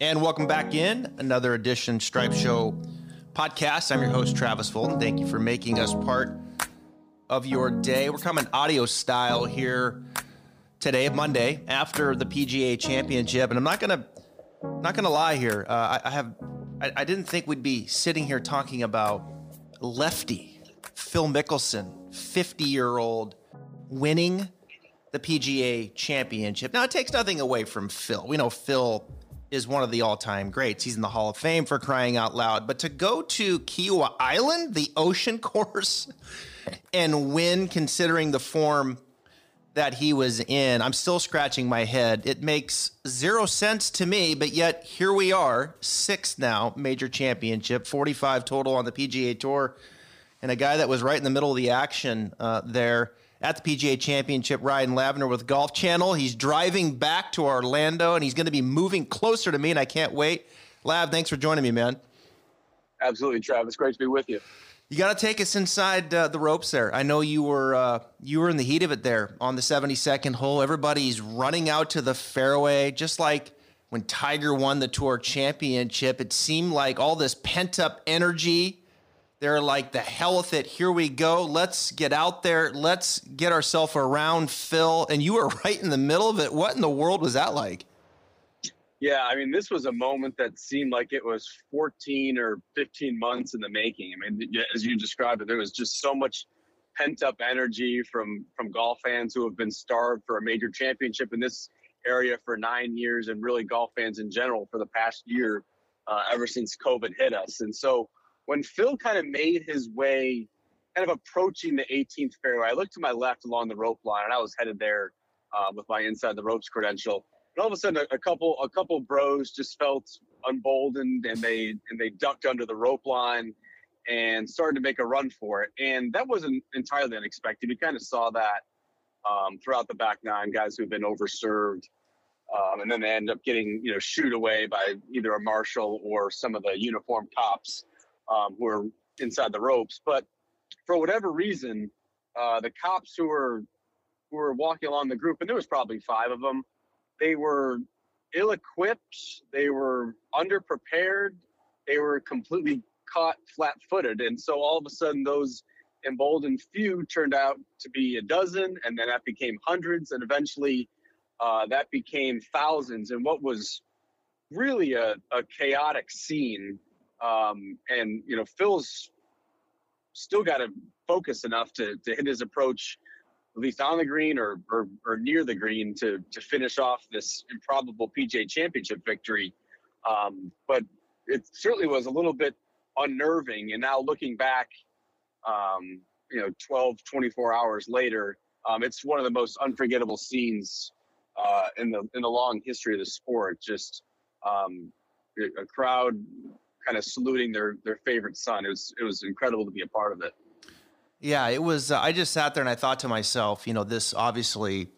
And welcome back in another edition Stripe Show podcast. I'm your host, Travis Fulton. Thank you for making us part of your day. We're coming audio style here today, Monday, after the PGA Championship. And I'm not gonna not gonna lie here. Uh, I, I, have I, I didn't think we'd be sitting here talking about lefty Phil Mickelson, 50 year old, winning the PGA Championship. Now it takes nothing away from Phil. We know Phil is one of the all-time greats. He's in the Hall of Fame for crying out loud. But to go to Kiawah Island, the ocean course, and win, considering the form that he was in, I'm still scratching my head. It makes zero sense to me, but yet here we are, sixth now, major championship, 45 total on the PGA Tour, and a guy that was right in the middle of the action uh, there at the PGA Championship, Ryan Lavner with Golf Channel. He's driving back to Orlando and he's going to be moving closer to me, and I can't wait. Lav, thanks for joining me, man. Absolutely, Travis. Great to be with you. You got to take us inside uh, the ropes there. I know you were uh, you were in the heat of it there on the 72nd hole. Everybody's running out to the fairway, just like when Tiger won the Tour Championship. It seemed like all this pent up energy they're like, the hell with it. Here we go. Let's get out there. Let's get ourselves around Phil. And you were right in the middle of it. What in the world was that like? Yeah, I mean, this was a moment that seemed like it was 14 or 15 months in the making. I mean, as you described it, there was just so much pent up energy from from golf fans who have been starved for a major championship in this area for nine years, and really golf fans in general for the past year, uh, ever since COVID hit us. And so when Phil kind of made his way, kind of approaching the 18th fairway, I looked to my left along the rope line, and I was headed there uh, with my inside the ropes credential. And all of a sudden, a, a couple a couple bros just felt emboldened, and they and they ducked under the rope line and started to make a run for it. And that wasn't entirely unexpected. We kind of saw that um, throughout the back nine, guys who've been overserved. Um, and then they end up getting, you know, shooed away by either a marshal or some of the uniform cops um, who are inside the ropes. But for whatever reason, uh, the cops who were who were walking along the group, and there was probably five of them, they were ill-equipped, they were underprepared, they were completely caught flat-footed, and so all of a sudden those emboldened few turned out to be a dozen, and then that became hundreds, and eventually uh, that became thousands. And what was really a, a chaotic scene um, and you know, Phil's still got to focus enough to to hit his approach at least on the green or, or, or near the green to to finish off this improbable PGA Championship victory. Um, but it certainly was a little bit unnerving. And now looking back, um, you know, 12, 24 hours later, um, it's one of the most unforgettable scenes uh, in the in the long history of the sport. Just um, a crowd kind of saluting their their favorite son. It was it was incredible to be a part of it. Yeah, it was. Uh, I just sat there and I thought to myself, you know, this obviously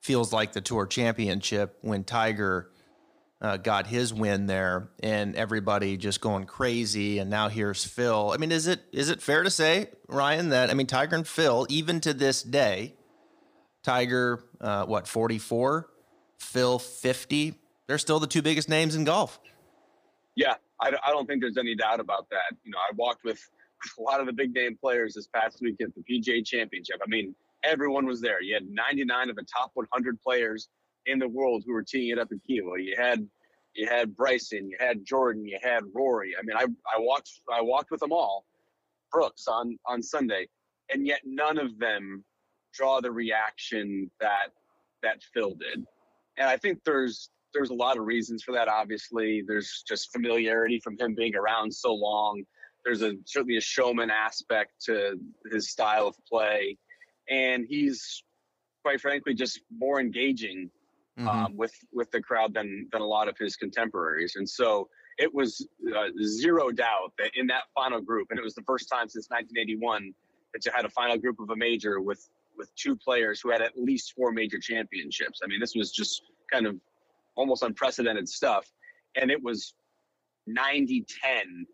feels like the tour championship when Tiger uh, got his win there, and everybody just going crazy. And now here's Phil. I mean, is it is it fair to say, Ryan, that I mean Tiger and Phil, even to this day, Tiger, uh, what forty four, Phil fifty, they're still the two biggest names in golf. Yeah, I, I don't think there's any doubt about that. You know, I walked with a lot of the big name players this past week at the PGA Championship. I mean, everyone was there. You had 99 of the top 100 players in the world who were teeing it up in Kiawah. You had you had Bryson, you had Jordan, you had Rory. I mean, I I walked I walked with them all, Brooks on on Sunday, and yet none of them draw the reaction that that Phil did. And I think there's there's a lot of reasons for that. Obviously, there's just familiarity from him being around so long. There's a certainly a showman aspect to his style of play, and he's quite frankly just more engaging mm-hmm. um, with with the crowd than than a lot of his contemporaries. And so it was uh, zero doubt that in that final group, and it was the first time since 1981 that you had a final group of a major with with two players who had at least four major championships. I mean, this was just kind of almost unprecedented stuff. And it was 90 10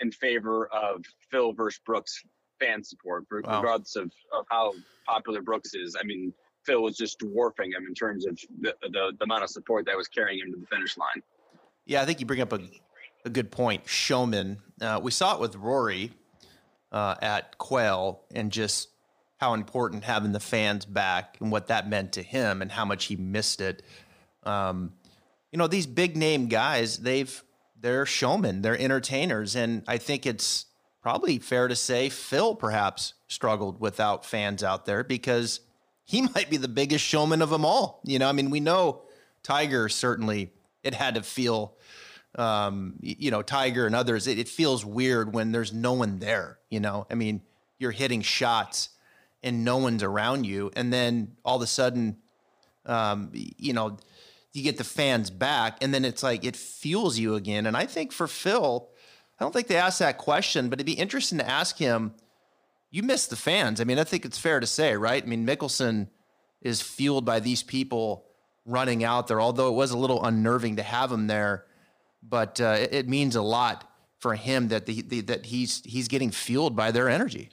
in favor of Phil versus Brooks fan support, wow. regardless of, of how popular Brooks is. I mean, Phil was just dwarfing him in terms of the, the, the, amount of support that was carrying him to the finish line. Yeah, I think you bring up a, a good point. Showman. Uh, we saw it with Rory uh, at Quail and just how important having the fans back and what that meant to him and how much he missed it. Um, you know, these big name guys, they've they're showmen, they're entertainers, and I think it's probably fair to say Phil perhaps struggled without fans out there because he might be the biggest showman of them all. You know, I mean, we know Tiger certainly it had to feel, um, you know, Tiger and others. It, it feels weird when there's no one there. You know, I mean, you're hitting shots and no one's around you, and then all of a sudden, um, you know, you get the fans back, and then it's like it fuels you again. And I think for Phil I don't think they asked that question, but it'd be interesting to ask him. You miss the fans. I mean, I think it's fair to say, right? I mean, Mickelson is fueled by these people running out there, although it was a little unnerving to have him there. But uh, it, it, means a lot for him that the, the, that he's he's getting fueled by their energy.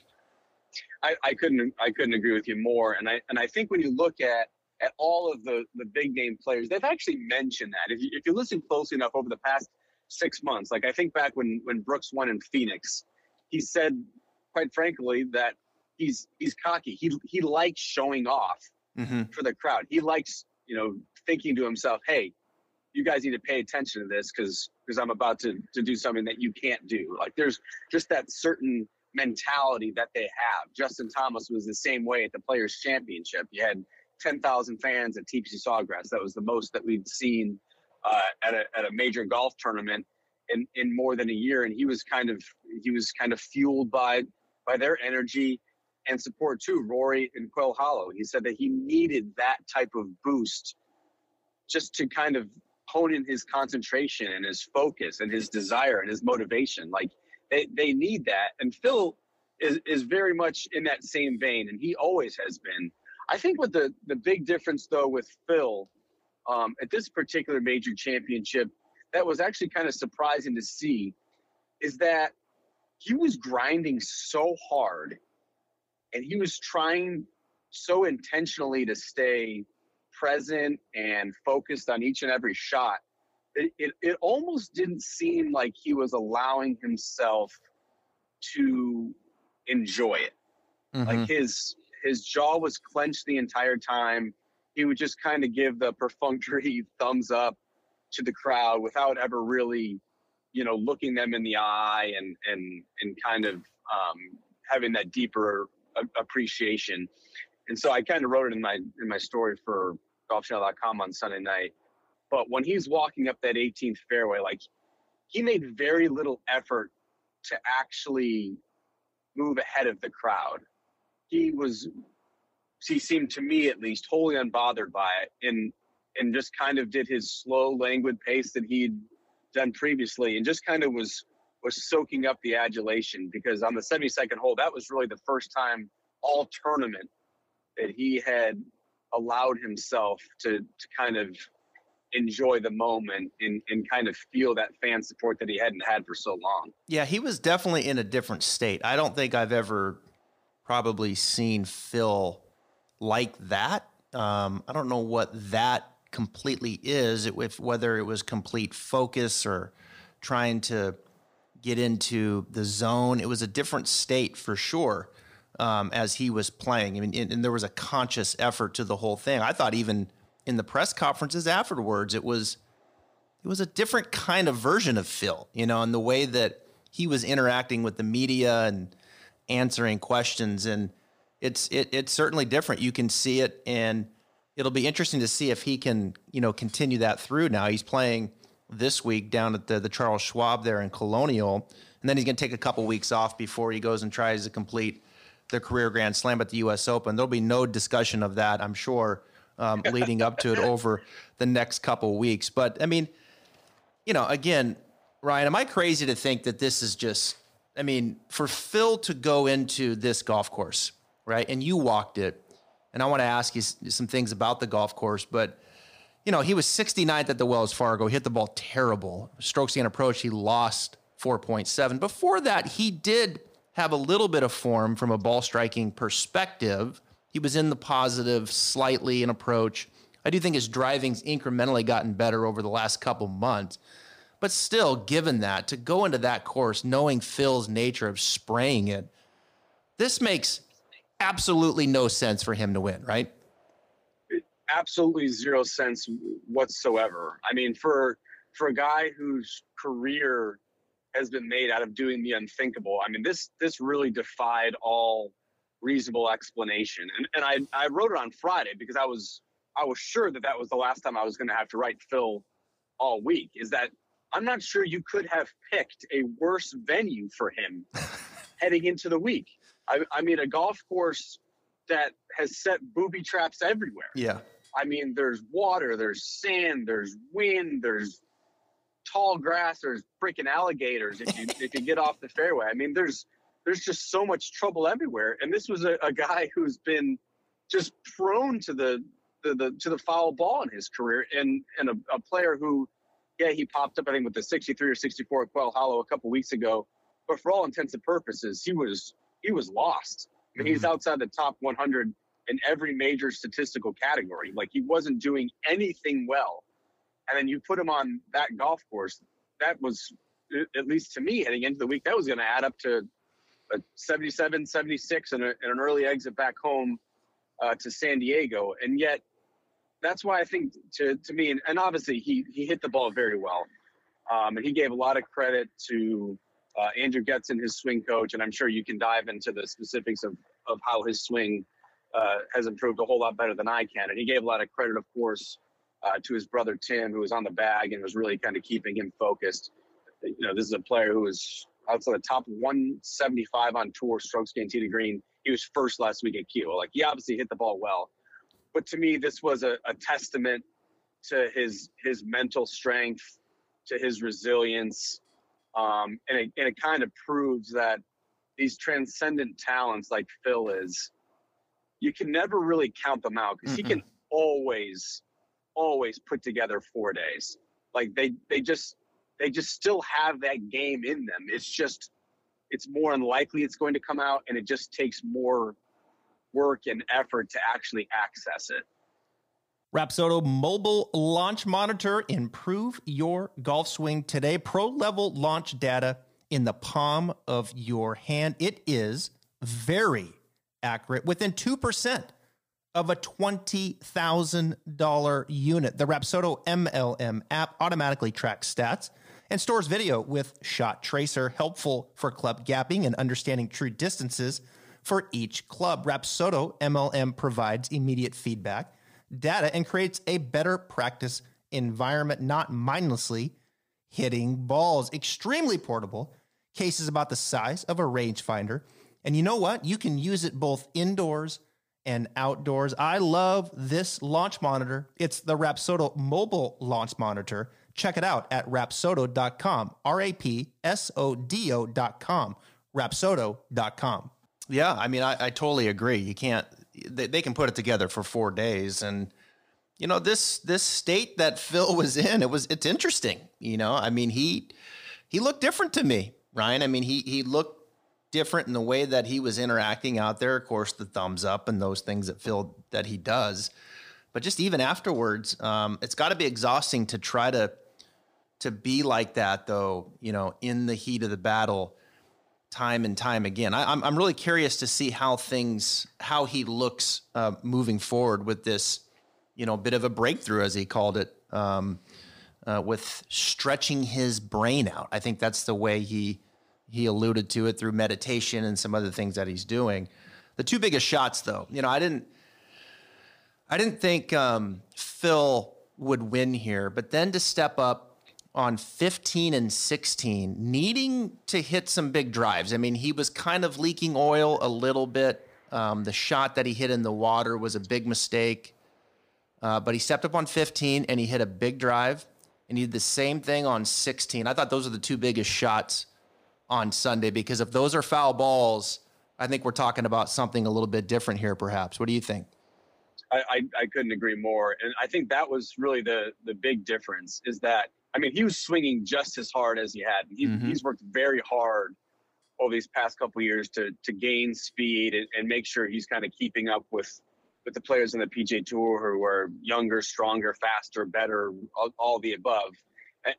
I, I couldn't I couldn't agree with you more. And I and I think when you look at at all of the the big name players, they've actually mentioned that. If you if you listen closely enough over the past six months. Like I think back when when Brooks won in Phoenix, he said, quite frankly, that he's he's cocky. He he likes showing off mm-hmm. for the crowd. He likes you know thinking to himself, hey, you guys need to pay attention to this because because I'm about to to do something that you can't do. Like there's just that certain mentality that they have. Justin Thomas was the same way at the Players Championship. You had 10,000 fans at TPC Sawgrass. That was the most that we'd seen uh, at, a, at a major golf tournament in, in more than a year. And he was kind of he was kind of fueled by by their energy and support too. Rory and Quail Hollow. He said that he needed that type of boost just to kind of hone in his concentration and his focus and his desire and his motivation. Like they, they need that. And Phil is, is very much in that same vein, and he always has been. I think what the, the big difference though with Phil um, at this particular major championship that was actually kind of surprising to see is that he was grinding so hard and he was trying so intentionally to stay present and focused on each and every shot it, it, it almost didn't seem like he was allowing himself to enjoy it mm-hmm. like his his jaw was clenched the entire time he would just kind of give the perfunctory thumbs up to the crowd without ever really, you know, looking them in the eye and and and kind of um, having that deeper appreciation. And so I kind of wrote it in my in my story for golfchannel.com on Sunday night. But when he's walking up that 18th fairway, like he made very little effort to actually move ahead of the crowd. He was he seemed to me at least wholly unbothered by it and and just kind of did his slow languid pace that he'd done previously and just kind of was was soaking up the adulation because on the 72nd hole that was really the first time all tournament that he had allowed himself to to kind of enjoy the moment and, and kind of feel that fan support that he hadn't had for so long. Yeah, he was definitely in a different state. I don't think I've ever probably seen Phil like that. Um, I don't know what that completely is, if whether it was complete focus or trying to get into the zone. It was a different state for sure um, as he was playing. I mean, and, and there was a conscious effort to the whole thing. I thought even in the press conferences afterwards, it was it was a different kind of version of Phil, you know, and the way that he was interacting with the media and answering questions and it's it, it's certainly different. You can see it, and it'll be interesting to see if he can you know continue that through. Now he's playing this week down at the the Charles Schwab there in Colonial, and then he's going to take a couple weeks off before he goes and tries to complete the career Grand Slam at the U.S. Open. There'll be no discussion of that, I'm sure, um, leading up to it over the next couple weeks. But I mean, you know, again, Ryan, am I crazy to think that this is just? I mean, for Phil to go into this golf course right? And you walked it. And I want to ask you some things about the golf course, but you know, he was 69th at the Wells Fargo, He hit the ball terrible. Strokes gained approach, he lost 4.7. Before that, he did have a little bit of form from a ball striking perspective. He was in the positive slightly in approach. I do think his driving's incrementally gotten better over the last couple months. But still, given that, to go into that course knowing Phil's nature of spraying it, this makes absolutely no sense for him to win, right? absolutely zero sense whatsoever. I mean, for for a guy whose career has been made out of doing the unthinkable, I mean, this this really defied all reasonable explanation. And and I I wrote it on Friday because I was I was sure that that was the last time I was going to have to write Phil all week. Is that I'm not sure you could have picked a worse venue for him heading into the week. I, I mean, a golf course that has set booby traps everywhere. Yeah. I mean, there's water, there's sand, there's wind, there's tall grass, there's freaking alligators if you if you get off the fairway. I mean, there's there's just so much trouble everywhere. And this was a, a guy who's been just prone to the, the, the to the foul ball in his career, and and a, a, player who, yeah, he popped up I think with the 63 or 64 at Quail Hollow a couple weeks ago, but for all intents and purposes, he was he was lost. I mean, mm-hmm. he's outside the top 100 in every major statistical category. Like he wasn't doing anything well. And then you put him on that golf course. That was, at least to me, heading into the week, that was going to add up to a 77, 76 and, a, and an early exit back home uh, to San Diego. And yet, that's why I think to, to me, and, and obviously he, he hit the ball very well. Um, and he gave a lot of credit to uh, Andrew Getson, his swing coach. And I'm sure you can dive into the specifics of, of how his swing uh, has improved a whole lot better than I can. And he gave a lot of credit, of course, uh, to his brother Tim, who was on the bag and was really kind of keeping him focused. You know, this is a player who was outside the top 175 on tour strokes gained tee to green. He was first last week at Kiawah. Like he obviously hit the ball well, but to me, this was a, a testament to his his mental strength, to his resilience, um, and it, and it kind of proves that these transcendent talents like Phil is you can never really count them out because mm-hmm. he can always, always put together four days. Like they, they just, they just still have that game in them. It's just, it's more unlikely it's going to come out, and it just takes more work and effort to actually access it. Rapsodo mobile launch monitor. Improve your golf swing today. Pro level launch data in the palm of your hand. It is very accurate within 2% of a $20,000 unit. The Rapsodo MLM app automatically tracks stats and stores video with Shot Tracer, helpful for club gapping and understanding true distances for each club. Rapsodo MLM provides immediate feedback, data, and creates a better practice environment, not mindlessly hitting balls. Extremely portable, cases about the size of a rangefinder and you know what? You can use it both indoors and outdoors. I love this launch monitor. It's the Rapsodo mobile launch monitor. Check it out at rapsodo.com, R A P S O D O.com, rapsodo.com. Yeah, I mean, I, I totally agree. You can't, they, they can put it together for four days. And, you know, this, this state that Phil was in, it was, it's interesting. You know, I mean, he, he looked different to me, Ryan. I mean, he, he looked different in the way that he was interacting out there. Of course, the thumbs up and those things that Phil that he does. But just even afterwards, um, it's got to be exhausting to try to to be like that, though. You know, in the heat of the battle, time and time again. I, am I'm, I'm really curious to see how things how he looks uh, moving forward with this. You know, bit of a breakthrough, as he called it. Um, uh, with stretching his brain out. I think that's the way he he alluded to it through meditation and some other things that he's doing. The two biggest shots, though, you know, I didn't, I didn't think um, Phil would win here, but then to step up on 15 and 16, needing to hit some big drives. I mean, he was kind of leaking oil a little bit. Um, the shot that he hit in the water was a big mistake, uh, but he stepped up on 15 and he hit a big drive. And he did the same thing on 16. I thought those are the two biggest shots on Sunday because if those are foul balls, I think we're talking about something a little bit different here, perhaps. What do you think? I, I, I couldn't agree more, and I think that was really the the big difference. Is that I mean he was swinging just as hard as he had. He, mm-hmm. He's worked very hard over these past couple years to to gain speed and, and make sure he's kind of keeping up with with the players in the PGA Tour who are younger, stronger, faster, better, all, all the above.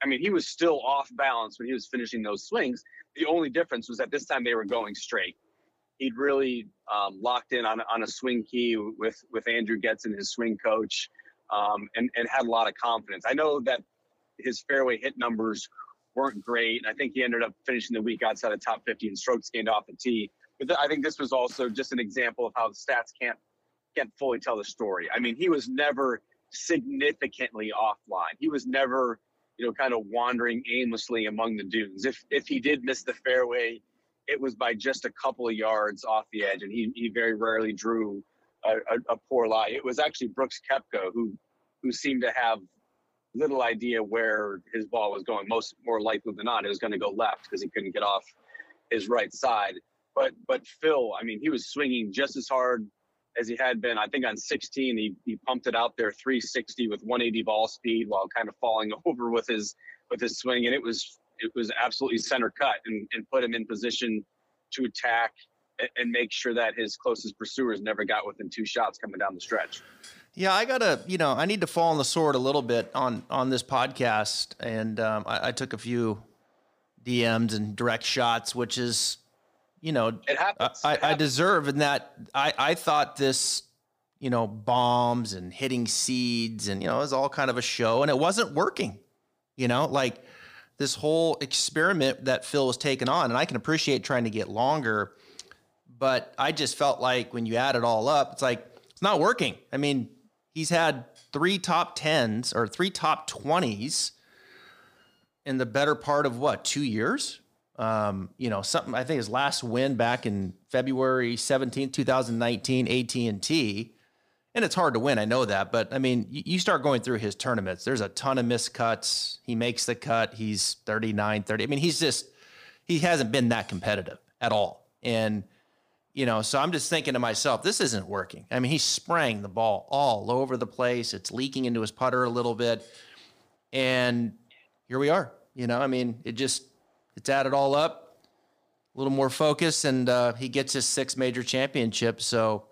I mean, he was still off balance when he was finishing those swings. The only difference was that this time they were going straight. He'd really um, locked in on, on a swing key with with Andrew Getson, his swing coach, um, and and had a lot of confidence. I know that his fairway hit numbers weren't great. I think he ended up finishing the week outside the top 50 in strokes gained off the tee. But I think this was also just an example of how the stats can't can't fully tell the story. I mean, he was never significantly offline. He was never, you know, kind of wandering aimlessly among the dunes. If if he did miss the fairway, it was by just a couple of yards off the edge, and he he very rarely drew a, a, a poor lie. It was actually Brooks Koepka who who seemed to have little idea where his ball was going. Most more likely than not, it was going to go left because he couldn't get off his right side. But but Phil, I mean, he was swinging just as hard as he had been. I think on 16, he he pumped it out there 360 with 180 ball speed while kind of falling over with his with his swing, and it was it was absolutely center cut and, and put him in position to attack and, and make sure that his closest pursuers never got within two shots coming down the stretch. Yeah, I gotta, you know, I need to fall on the sword a little bit on on this podcast, and um, I, I, took a few DMs and direct shots, which is you know, it happens. I, I deserve in that I, I thought this, you know, bombs and hitting seeds and, you know, it was all kind of a show and it wasn't working, you know, like this whole experiment that Phil was taking on. And I can appreciate trying to get longer, but I just felt like when you add it all up, it's like, it's not working. I mean, he's had three top tens or three top 20s in the better part of what, two years? Um, you know, something I think his last win back in February 17th, 2019, AT&T. And it's hard to win, I know that, but I mean, you, start going through his tournaments. There's a ton of missed cuts. He makes the cut. He's 39, 30. I mean, he's just he hasn't been that competitive at all. And you know, so I'm just thinking to myself, this isn't working. I mean, he's spraying the ball all over the place. It's leaking into his putter a little bit. And here we are. You know, I mean, it just it's added all up, a little more focus, and uh, he gets his sixth major championship. So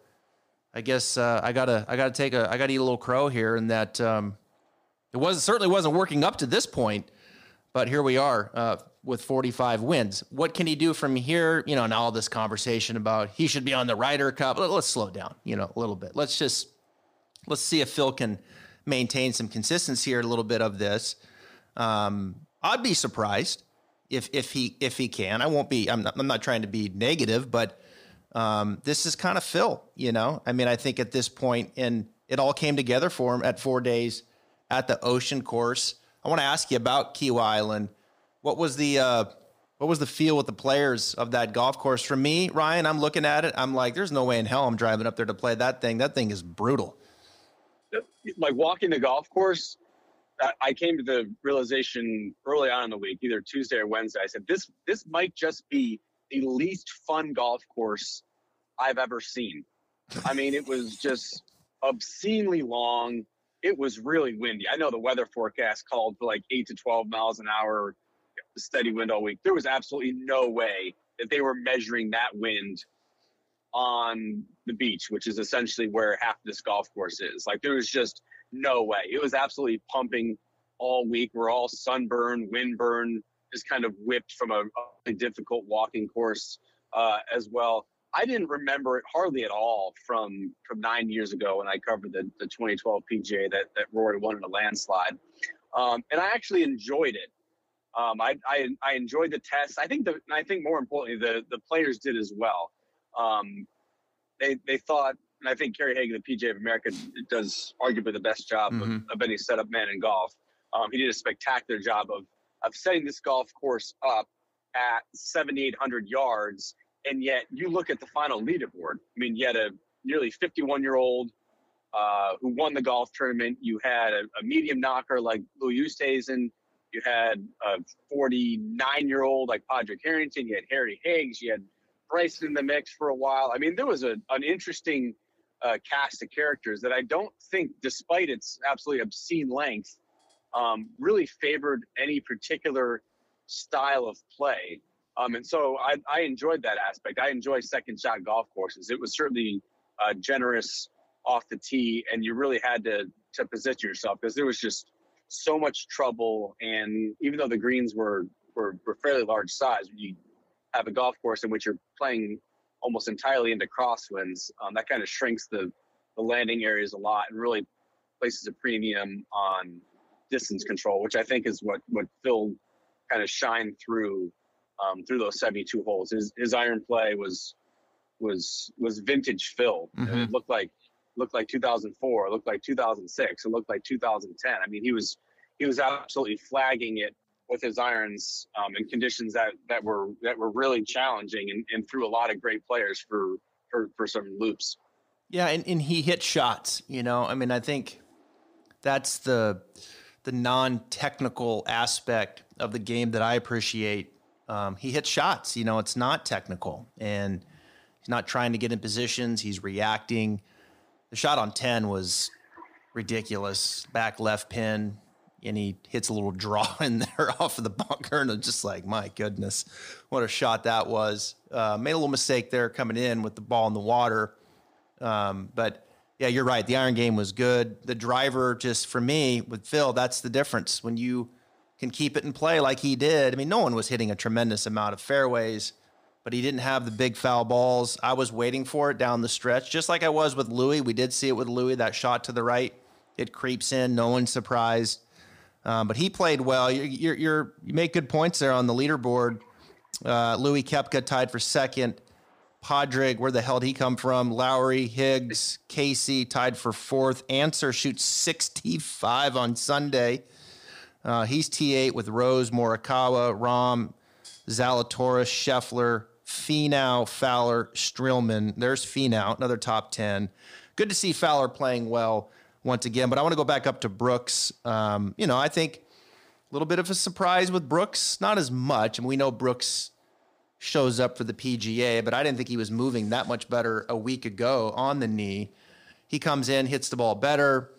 I guess uh, I gotta I gotta take a I gotta eat a little crow here, and that um, it was certainly wasn't working up to this point, but here we are uh, with 45 wins. What can he do from here? You know, now all this conversation about he should be on the Ryder Cup. Let's slow down, you know, a little bit. Let's just let's see if Phil can maintain some consistency here. A little bit of this. Um, I'd be surprised if if he if he can. I won't be. I'm not, I'm not trying to be negative, but um, this is kind of Phil. You know, I mean, I think at this point, and it all came together for him at four days at the Ocean Course. I want to ask you about Kiawah Island. What was the uh, what was the feel with the players of that golf course? For me, Ryan, I'm looking at it. I'm like, there's no way in hell I'm driving up there to play that thing. That thing is brutal. Like walking the golf course, I came to the realization early on in the week, either Tuesday or Wednesday. I said this this might just be the least fun golf course I've ever seen. I mean, it was just obscenely long. It was really windy. I know the weather forecast called for like eight to twelve miles an hour, steady wind all week. There was absolutely no way that they were measuring that wind on the beach, which is essentially where half this golf course is. Like there was just no way. It was absolutely pumping all week. We're all sunburned, windburned, just kind of whipped from a, a difficult walking course uh, as well. I didn't remember it hardly at all from from nine years ago when I covered the, the 2012 PGA that, that Rory won in a landslide. Um, and I actually enjoyed it. Um, I, I, I enjoyed the test. I think the I think more importantly the the players did as well. Um, they they thought and I think Kerry Haigh, the PGA of America, does arguably the best job mm-hmm. of, of, any setup man in golf. Um, he did a spectacular job of of setting this golf course up at 7,800 yards, and yet you look at the final leaderboard. I mean, you had a nearly 51 year old uh, who won the golf tournament. You had a, a medium knocker like Louis Oosthuizen. You had a 49 year old like Padraig Harrington. You had Harry Higgs. You had Bryson in the mix for a while. I mean, there was a, an interesting uh, cast of characters that I don't think, despite its absolutely obscene length, um, really favored any particular style of play. Um, and so I, I, enjoyed that aspect. I enjoy second shot golf courses. It was certainly uh, generous off the tee, and you really had to to position yourself because there was just so much trouble. And even though the greens were were, were fairly large size, you have a golf course in which you're playing almost entirely into crosswinds. Um, that kind of shrinks the the landing areas a lot and really places a premium on distance control, which I think is what what Phil kind of shined through um, through those 72 holes. His his iron play was was was vintage Phil. Mm-hmm. It looked like looked like 2004, looked like 2006, it looked like 2010. I mean, he was he was absolutely flagging it with his irons um, in conditions that that were that were really challenging and, and threw a lot of great players for for for some loops. Yeah, and, and he hit shots. You know, I mean, I think that's the the non-technical aspect of the game that I appreciate. Um, he hits shots. You know, it's not technical, and he's not trying to get in positions. He's reacting. The shot on ten was ridiculous. Back left pin, and he hits a little draw in there off of the bunker, and I'm just like, my goodness, what a shot that was. Uh, made a little mistake there coming in with the ball in the water, um, but yeah, you're right. The iron game was good. The driver, just for me with Phil, that's the difference. When you can keep it in play like he did. I mean, no one was hitting a tremendous amount of fairways, but he didn't have the big foul balls. I was waiting for it down the stretch, just like I was with Louis. We did see it with Louis. That shot to the right, it creeps in. No one's surprised. Um, but he played well. You're, you're, you're, you make good points there on the leaderboard. Uh, Louis Koepka tied for second. Padraig, where the hell did he come from? Lowry, Higgs, Casey tied for fourth. Ancer shoots 65 on Sunday. Uh, he's T8 with Rose, Morikawa, Rahm, Zalatoris, Scheffler, Finau, Fowler, Streelman. There's Finau, another top 10. Good to see Fowler playing well once again, but I want to go back up to Brooks. Um, you know, I think a little bit of a surprise with Brooks, not as much. and we know Brooks shows up for the PGA, but I didn't think he was moving that much better a week ago on the knee. He comes in, hits the ball better.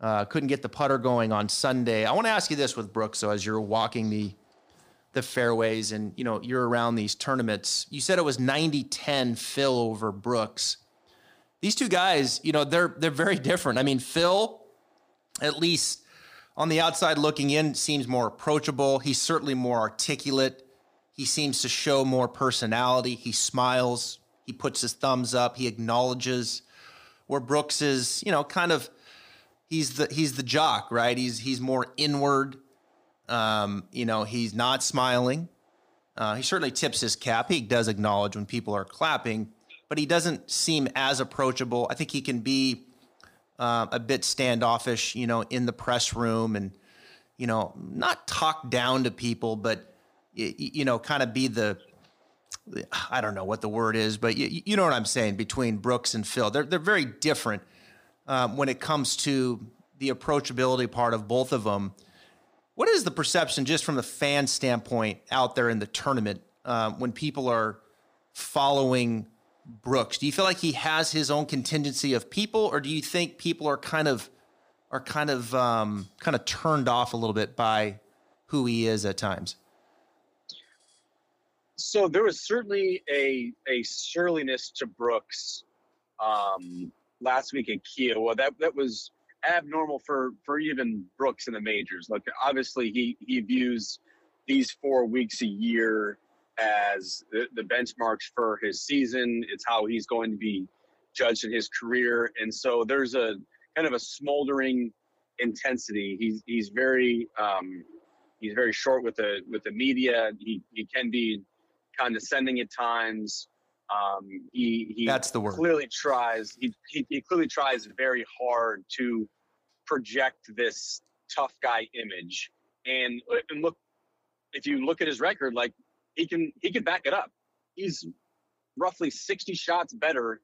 Uh, couldn't get the putter going on Sunday. I want to ask you this with Brooks. So as you're walking the the fairways and you know you're around these tournaments, you said it was 90-10 Phil over Brooks. These two guys, you know, they're they're very different. I mean, Phil, at least on the outside looking in, seems more approachable. He's certainly more articulate. He seems to show more personality. He smiles. He puts his thumbs up. He acknowledges. Where Brooks is, you know, kind of he's the he's the jock, right? He's he's more inward. Um, you know, he's not smiling. Uh, he certainly tips his cap. He does acknowledge when people are clapping, but he doesn't seem as approachable. I think he can be uh, a bit standoffish, you know, in the press room and you know, not talk down to people, but you, know, kind of be the I don't know what the word is, but you, you know what I'm saying between Brooks and Phil. They're they're very different um, when it comes to the approachability part of both of them. What is the perception, just from the fan standpoint, out there in the tournament um, when people are following Brooks? Do you feel like he has his own contingency of people, or do you think people are kind of are kind of um, kind of turned off a little bit by who he is at times? so there was certainly a a surliness to Brooks um, last week at Kiawah. That that was abnormal for for even Brooks in the majors. Like obviously he he views these four weeks a year as the, the benchmarks for his season. It's how he's going to be judged in his career, and so there's a kind of a smoldering intensity. He's he's very um, he's very short with the with the media. He he can be condescending at times. Um, he he that's the word. Clearly tries. He, he he clearly tries very hard to project this tough guy image. And and look, if you look at his record, like he can he can back it up. He's roughly 60 shots better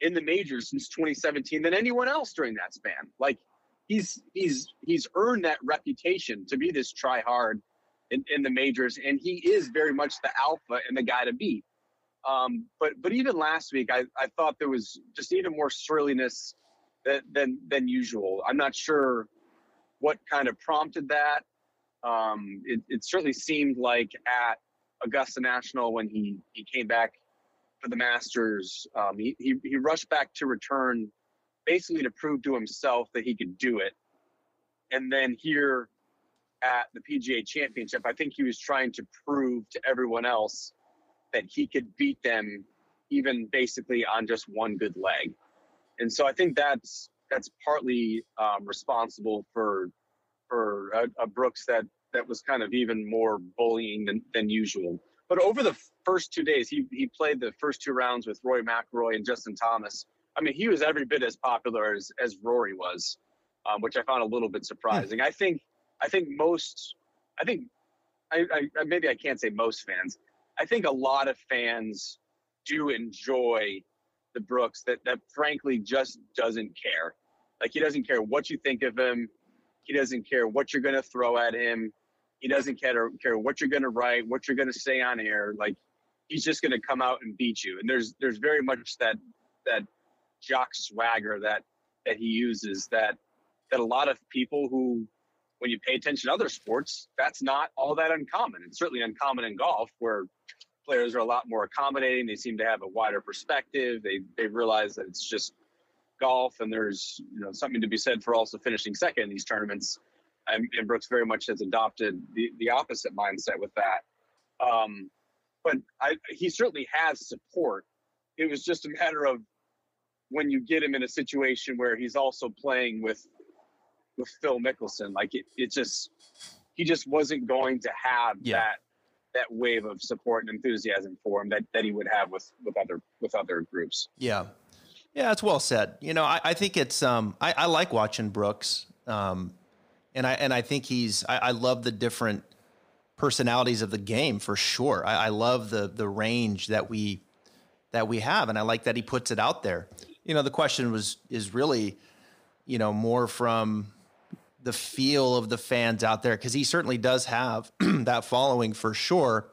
in the majors since 2017 than anyone else during that span. Like he's he's he's earned that reputation to be this try hard in, in the majors, and he is very much the alpha and the guy to beat. Um, but but even last week, I, I thought there was just even more surliness than, than than usual. I'm not sure what kind of prompted that. Um, it, it certainly seemed like at Augusta National when he he came back for the Masters, um, he, he he rushed back to return, basically to prove to himself that he could do it. and then here at the PGA Championship, I think he was trying to prove to everyone else that he could beat them even basically on just one good leg. And so I think that's that's partly um, responsible for for a, a, Brooks that that was kind of even more bullying than, than usual. But over the first two days, he he played the first two rounds with Rory McIlroy and Justin Thomas. I mean, he was every bit as popular as as Rory was, um, which I found a little bit surprising. I think I think most I think I, I maybe I can't say most fans. I think a lot of fans do enjoy the Brooks that that frankly just doesn't care. Like he doesn't care what you think of him. He doesn't care what you're going to throw at him. He doesn't care care what you're going to write, what you're going to say on air. Like he's just going to come out and beat you. And there's there's very much that that jock swagger that that he uses that that a lot of people who when you pay attention to other sports, that's not all that uncommon. It's certainly uncommon in golf where players are a lot more accommodating. They seem to have a wider perspective. They they realize that it's just golf, and there's you know something to be said for also finishing second in these tournaments. And, and Brooks very much has adopted the, the opposite mindset with that. Um, but I, he certainly has support. It was just a matter of when you get him in a situation where he's also playing with with Phil Mickelson, like it, it just he just wasn't going to have yeah. that that wave of support and enthusiasm for him that, that he would have with with other with other groups. Yeah. Yeah, that's well said. You know, I, I think it's um I, I like watching Brooks. Um and I and I think he's I, I love the different personalities of the game for sure. I, I love the the range that we that we have and I like that he puts it out there. You know, the question was is really, you know, more from the feel of the fans out there because he certainly does have that following for sure.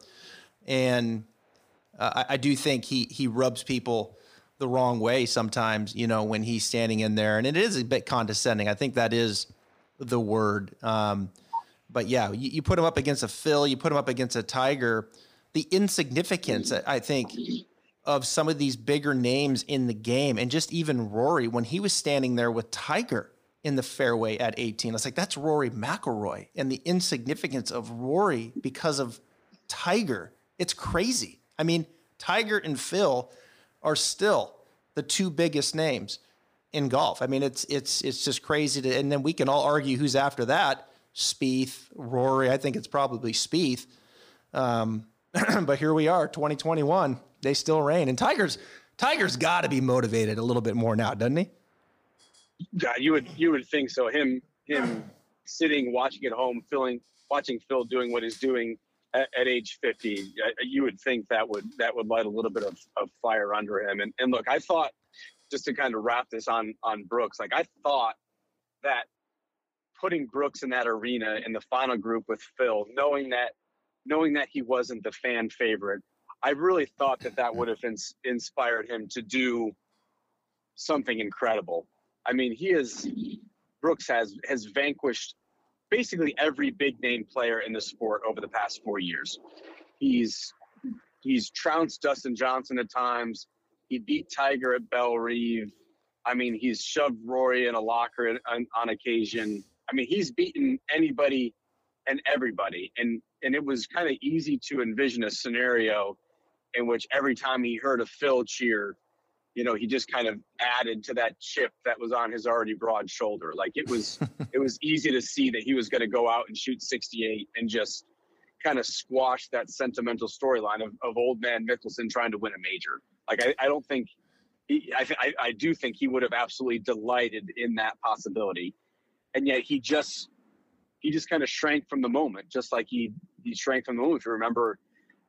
And uh, I, I, do think he he rubs people the wrong way sometimes, you know, when he's standing in there, and it is a bit condescending. I think that is the word. Um, but yeah, you, you, put him up against a Phil, you put him up against a Tiger. The insignificance, I think, of some of these bigger names in the game, and just even Rory when he was standing there with Tiger in the fairway at 18. I was like, that's Rory McIlroy and the insignificance of Rory because of Tiger. It's crazy. I mean, Tiger and Phil are still the two biggest names in golf. I mean, it's it's it's just crazy to, and then we can all argue who's after that. Spieth, Rory. I think it's probably Spieth. Um, but here we are, 2021. They still reign, and Tiger's Tiger's got to be motivated a little bit more now, doesn't he? God, you would you would think so. Him him sitting watching at home, feeling watching Phil doing what he's doing at, at, age 50, you would think that would that would light a little bit of, of fire under him. And and look, I thought just to kind of wrap this on on Brooks, like I thought that putting Brooks in that arena in the final group with Phil, knowing that knowing that he wasn't the fan favorite, I really thought that that would have ins- inspired him to do something incredible. I mean, he is Brooks has has vanquished basically every big name player in the sport over the past four years. He's he's trounced Dustin Johnson at times. He beat Tiger at Bellerive. I mean, he's shoved Rory in a locker on, on occasion. I mean, he's beaten anybody and everybody, and and it was kind of easy to envision a scenario in which every time he heard a Phil cheer, you know, he just kind of added to that chip that was on his already broad shoulder. Like it was, it was easy to see that he was going to go out and shoot 68 and just kind of squash that sentimental storyline of, of old man Mickelson trying to win a major. Like I, I don't think, he, I, I, I do think he would have absolutely delighted in that possibility, and yet he just, he just kind of shrank from the moment, just like he he shrank from the moment. If you remember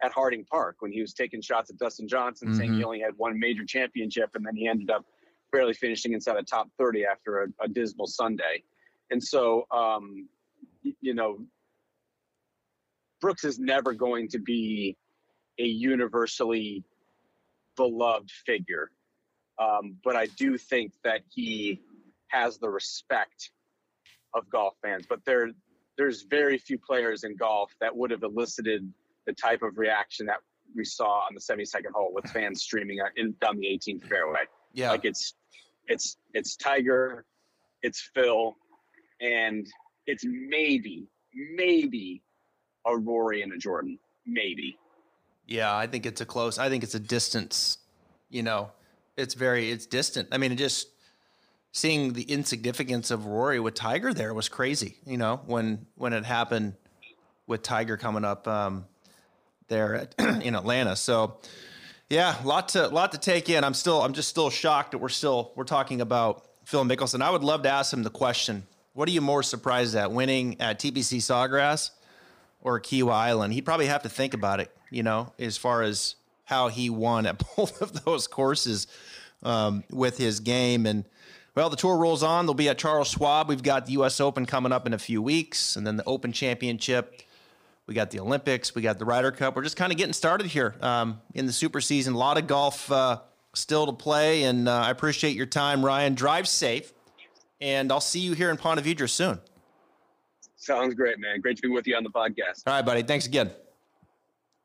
at Harding Park when he was taking shots at Dustin Johnson, mm-hmm. saying he mm-hmm. only had one major championship, and then he ended up barely finishing inside the top 30 after a, a dismal Sunday. And so, um, you know, Brooks is never going to be a universally beloved figure. Um, but I do think that he has the respect of golf fans. But there, there's very few players in golf that would have elicited the type of reaction that we saw on the 72nd hole with fans streaming in down the 18th fairway. Yeah, like it's it's it's Tiger, it's Phil, and it's maybe, maybe a Rory and a Jordan. Maybe. Yeah, I think it's a close. I think it's a distance. You know, it's very it's distant. I mean, it just seeing the insignificance of Rory with Tiger there was crazy. You know, when when it happened with Tiger coming up um, there at, in Atlanta. So, yeah, a lot to lot to take in. I'm still I'm just still shocked that we're still we're talking about Phil Mickelson. I would love to ask him the question: What are you more surprised at, winning at TPC Sawgrass or Kiawah Island? He'd probably have to think about it. You know, as far as how he won at both of those courses um, with his game and well, the tour rolls on. They'll be at Charles Schwab. We've got the U.S. Open coming up in a few weeks, and then the Open Championship. We got the Olympics. We got the Ryder Cup. We're just kind of getting started here um, in the super season. A lot of golf uh, still to play, and uh, I appreciate your time, Ryan. Drive safe, and I'll see you here in Ponte Vedra soon. Sounds great, man. Great to be with you on the podcast. All right, buddy. Thanks again.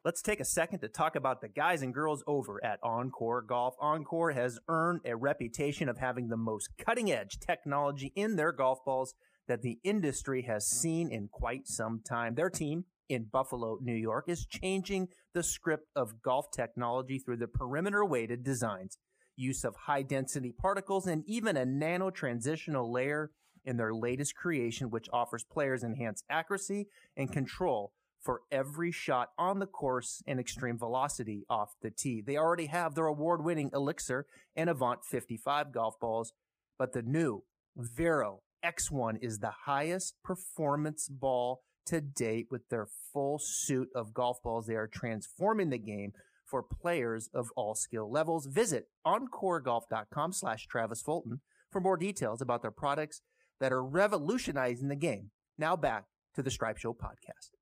Let's take a second to talk about the guys and girls over at OnCore Golf. OnCore has earned a reputation of having the most cutting edge technology in their golf balls that the industry has seen in quite some time. Their team in Buffalo, New York is changing the script of golf technology through the perimeter weighted designs, use of high density particles, and even a nano transitional layer in their latest creation, which offers players enhanced accuracy and control for every shot on the course and extreme velocity off the tee. They already have their award winning Elixir and Avant 55 golf balls, but the new Vero X1 is the highest performance ball to date with their full suit of golf balls. They are transforming the game for players of all skill levels. Visit oncoregolf.com slash Travis Fulton for more details about their products that are revolutionizing the game. Now back to the Stripe Show podcast.